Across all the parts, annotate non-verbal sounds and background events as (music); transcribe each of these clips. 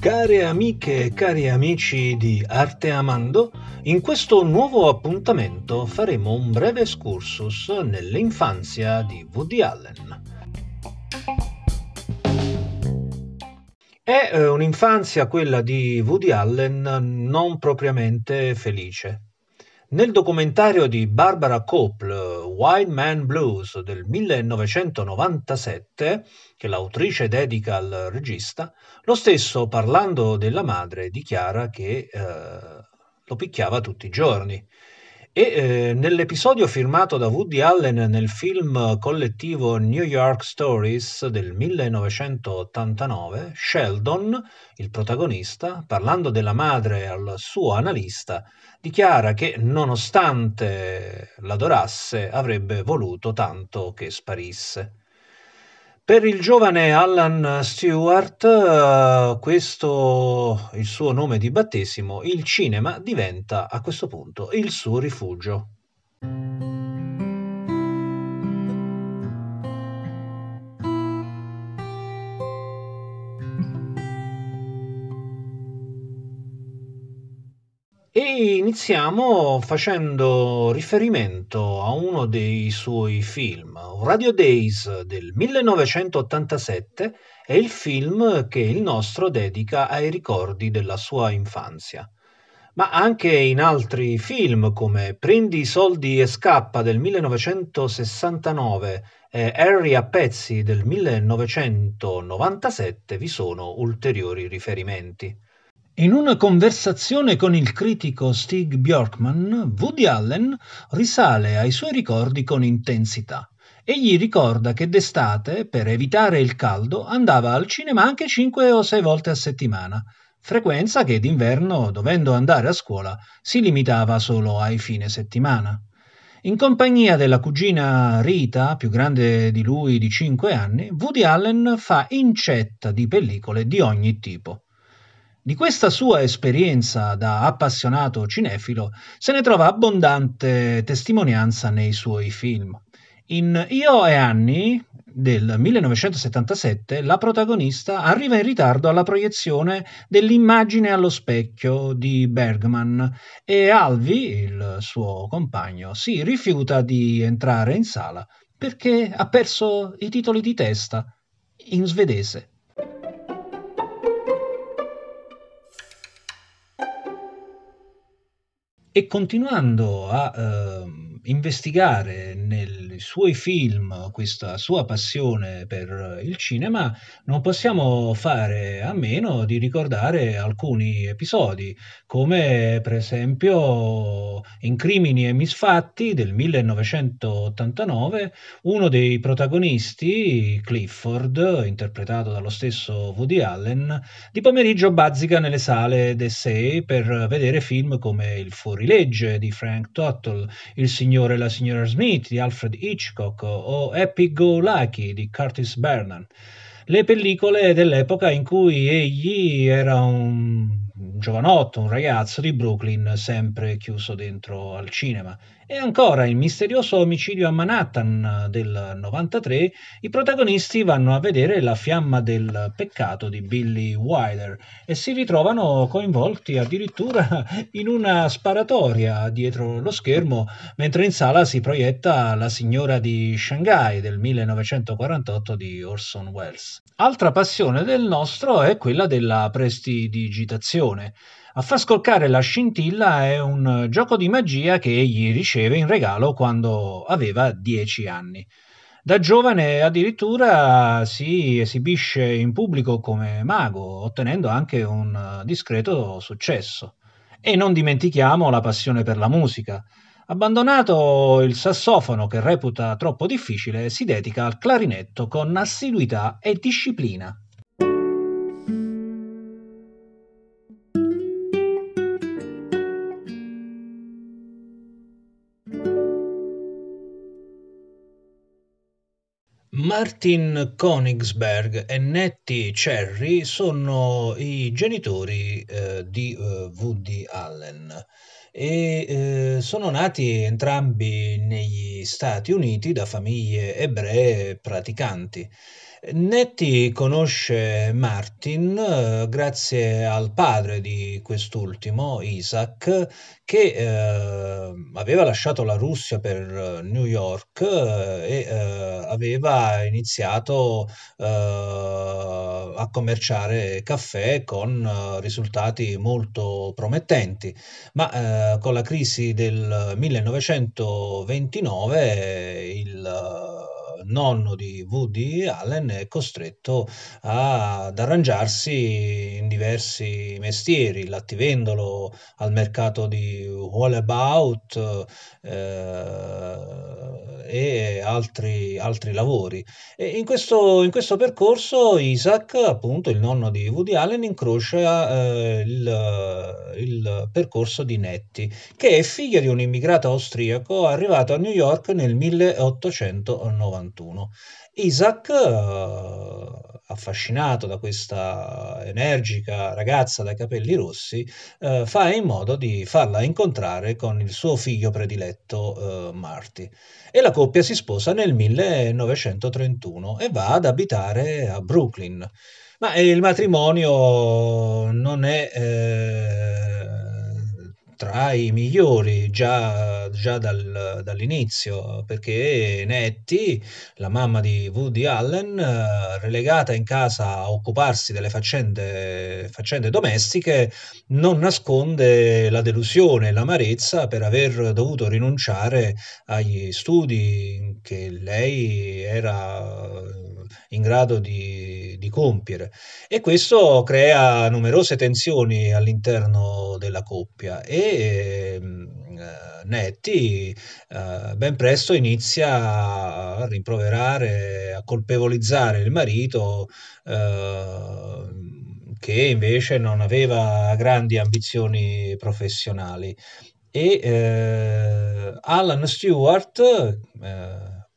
Care amiche e cari amici di Arte Amando, in questo nuovo appuntamento faremo un breve excursus nell'infanzia di Woody Allen. È eh, un'infanzia quella di Woody Allen non propriamente felice. Nel documentario di Barbara Cople, Wild Man Blues del 1997, che l'autrice dedica al regista, lo stesso parlando della madre dichiara che eh, lo picchiava tutti i giorni. E eh, nell'episodio firmato da Woody Allen nel film collettivo New York Stories del 1989, Sheldon, il protagonista, parlando della madre al suo analista, dichiara che nonostante l'adorasse avrebbe voluto tanto che sparisse. Per il giovane Alan Stewart, uh, questo il suo nome di battesimo, il cinema diventa a questo punto il suo rifugio. Iniziamo facendo riferimento a uno dei suoi film. Radio Days del 1987 è il film che il nostro dedica ai ricordi della sua infanzia. Ma anche in altri film come Prendi i soldi e scappa del 1969 e Harry a pezzi del 1997 vi sono ulteriori riferimenti. In una conversazione con il critico Stig Bjorkman, Woody Allen risale ai suoi ricordi con intensità. Egli ricorda che d'estate, per evitare il caldo, andava al cinema anche cinque o sei volte a settimana, frequenza che d'inverno, dovendo andare a scuola, si limitava solo ai fine settimana. In compagnia della cugina Rita, più grande di lui di cinque anni, Woody Allen fa incetta di pellicole di ogni tipo. Di questa sua esperienza da appassionato cinefilo se ne trova abbondante testimonianza nei suoi film. In Io e Annie del 1977 la protagonista arriva in ritardo alla proiezione dell'immagine allo specchio di Bergman e Alvi, il suo compagno, si rifiuta di entrare in sala perché ha perso i titoli di testa in svedese. E continuando a eh, investigare nei suoi film questa sua passione per il cinema, non possiamo fare a meno di ricordare alcuni episodi, come per esempio in Crimini e Misfatti del 1989, uno dei protagonisti, Clifford, interpretato dallo stesso Woody Allen, di pomeriggio bazzica nelle sale d'essai per vedere film come Il fuorilegge di Frank Tuttle, Il signore e la signora Smith di Alfred Hitchcock o Happy Go Lucky di Curtis Bernan. Le pellicole dell'epoca in cui egli era un giovanotto, un ragazzo di Brooklyn sempre chiuso dentro al cinema. E ancora il misterioso omicidio a Manhattan del 93, i protagonisti vanno a vedere la fiamma del peccato di Billy Wilder e si ritrovano coinvolti addirittura (laughs) in una sparatoria dietro lo schermo mentre in sala si proietta La signora di Shanghai del 1948 di Orson Welles. Altra passione del nostro è quella della prestidigitazione. A far scoccare la scintilla è un gioco di magia che egli riceve in regalo quando aveva dieci anni. Da giovane addirittura si esibisce in pubblico come mago, ottenendo anche un discreto successo. E non dimentichiamo la passione per la musica. Abbandonato il sassofono che reputa troppo difficile, si dedica al clarinetto con assiduità e disciplina. Martin Konigsberg e Nettie Cherry sono i genitori eh, di eh, Woody Allen e eh, sono nati entrambi negli Stati Uniti da famiglie ebree praticanti. Nettie conosce Martin eh, grazie al padre di quest'ultimo, Isaac, che eh, aveva lasciato la Russia per eh, New York eh, e eh, aveva iniziato eh, a commerciare caffè con risultati molto promettenti, ma con la crisi del 1929 il nonno di Woody Allen è costretto ad arrangiarsi in diversi mestieri, l'attivendolo al mercato di Wallabout eh, e altri, altri lavori. E in questo, in questo percorso Isaac, appunto il nonno di Woody Allen, incrocia eh, il, il percorso di Nettie, che è figlia di un immigrato austriaco arrivato a New York nel 1891. Isaac, eh, affascinato da questa energica ragazza dai capelli rossi, eh, fa in modo di farla incontrare con il suo figlio prediletto eh, Marty. E la coppia si sposa nel 1931 e va ad abitare a Brooklyn. Ma il matrimonio non è eh, tra i migliori già, già dal, dall'inizio, perché Nettie, la mamma di Woody Allen, relegata in casa a occuparsi delle faccende, faccende domestiche, non nasconde la delusione e l'amarezza per aver dovuto rinunciare agli studi che lei era in grado di, di compiere. E questo crea numerose tensioni all'interno della coppia e ehm, eh, Netti eh, ben presto inizia a rimproverare, a colpevolizzare il marito eh, che invece non aveva grandi ambizioni professionali. E eh, Alan Stewart eh,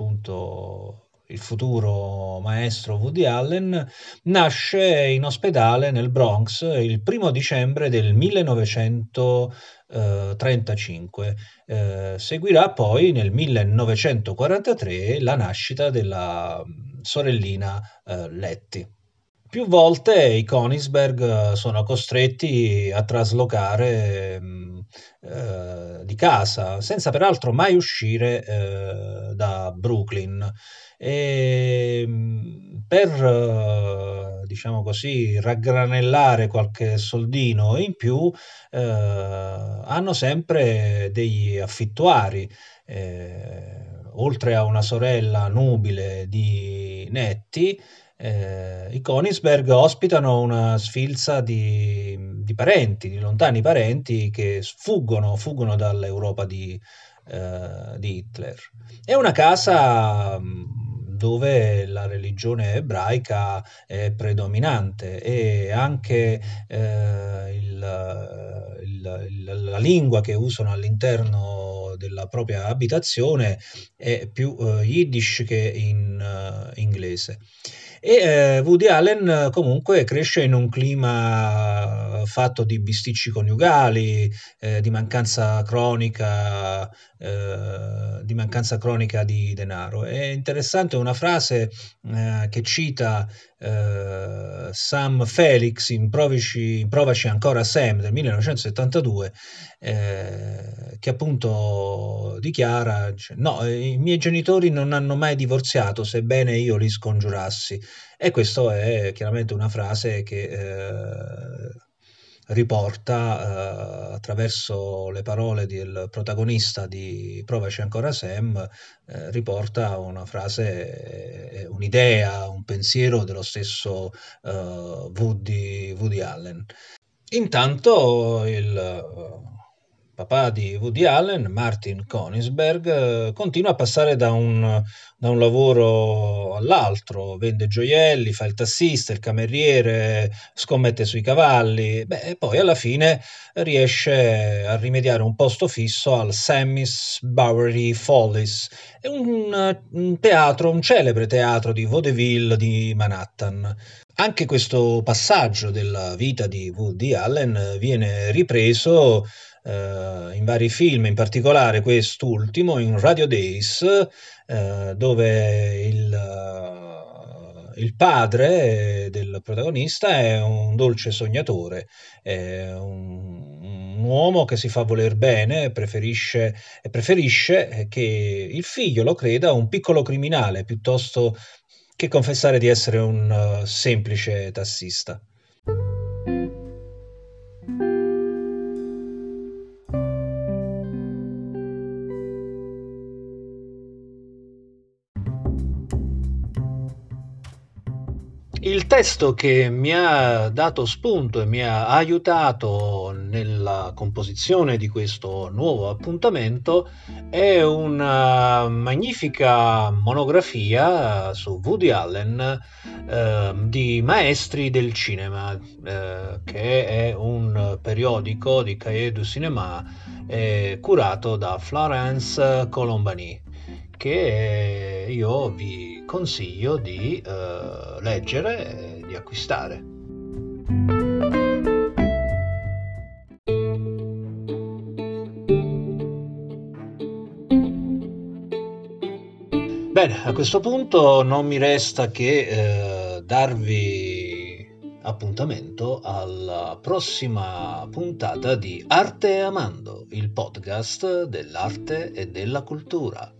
appunto il futuro maestro Woody Allen, nasce in ospedale nel Bronx il primo dicembre del 1935. Eh, seguirà poi nel 1943 la nascita della sorellina eh, Letty. Più volte i Königsberg sono costretti a traslocare mh, eh, di casa, senza peraltro mai uscire eh, da Brooklyn. E, per, eh, diciamo così, raggranellare qualche soldino in più, eh, hanno sempre degli affittuari. Oltre a una sorella nubile di Netti, eh, i Königsberg ospitano una sfilza di, di, parenti, di lontani parenti che fuggono, fuggono dall'Europa di, eh, di Hitler. È una casa dove la religione ebraica è predominante e anche eh, il, il, la lingua che usano all'interno della propria abitazione è più eh, yiddish che in uh, inglese. E eh, Woody Allen eh, comunque cresce in un clima fatto di bisticci coniugali, eh, di mancanza cronica, eh, di mancanza cronica di denaro. È interessante una frase eh, che cita eh, Sam Felix in, Provici, in Provaci ancora Sam del 1972 eh, che appunto dichiara no, i miei genitori non hanno mai divorziato sebbene io li scongiurassi e questa è chiaramente una frase che eh, riporta eh, attraverso le parole del protagonista di Provaci ancora Sam, eh, riporta una frase, eh, un'idea, un pensiero dello stesso eh, Woody, Woody, Allen. Intanto il eh, papà di Woody Allen, Martin Konigsberg, continua a passare da un, da un lavoro all'altro, vende gioielli, fa il tassista, il cameriere, scommette sui cavalli, beh, e poi alla fine riesce a rimediare un posto fisso al Sammy's Bowery Follies, un, un teatro, un celebre teatro di vaudeville di Manhattan. Anche questo passaggio della vita di Woody Allen viene ripreso eh, in vari film, in particolare quest'ultimo in Radio Days, eh, dove il, eh, il, padre del protagonista è un dolce sognatore, è un, un uomo che si fa voler bene preferisce, preferisce che il figlio lo creda un piccolo criminale piuttosto che confessare di essere un uh, semplice tassista. Il testo che mi ha dato spunto e mi ha aiutato nella composizione di questo nuovo appuntamento è una magnifica monografia su Woody Allen eh, di Maestri del Cinema, eh, che è un periodico di Cahiers du Cinéma eh, curato da Florence Colombani che io vi consiglio di eh, leggere e di acquistare. Bene, a questo punto non mi resta che eh, darvi appuntamento alla prossima puntata di Arte Amando, il podcast dell'arte e della cultura.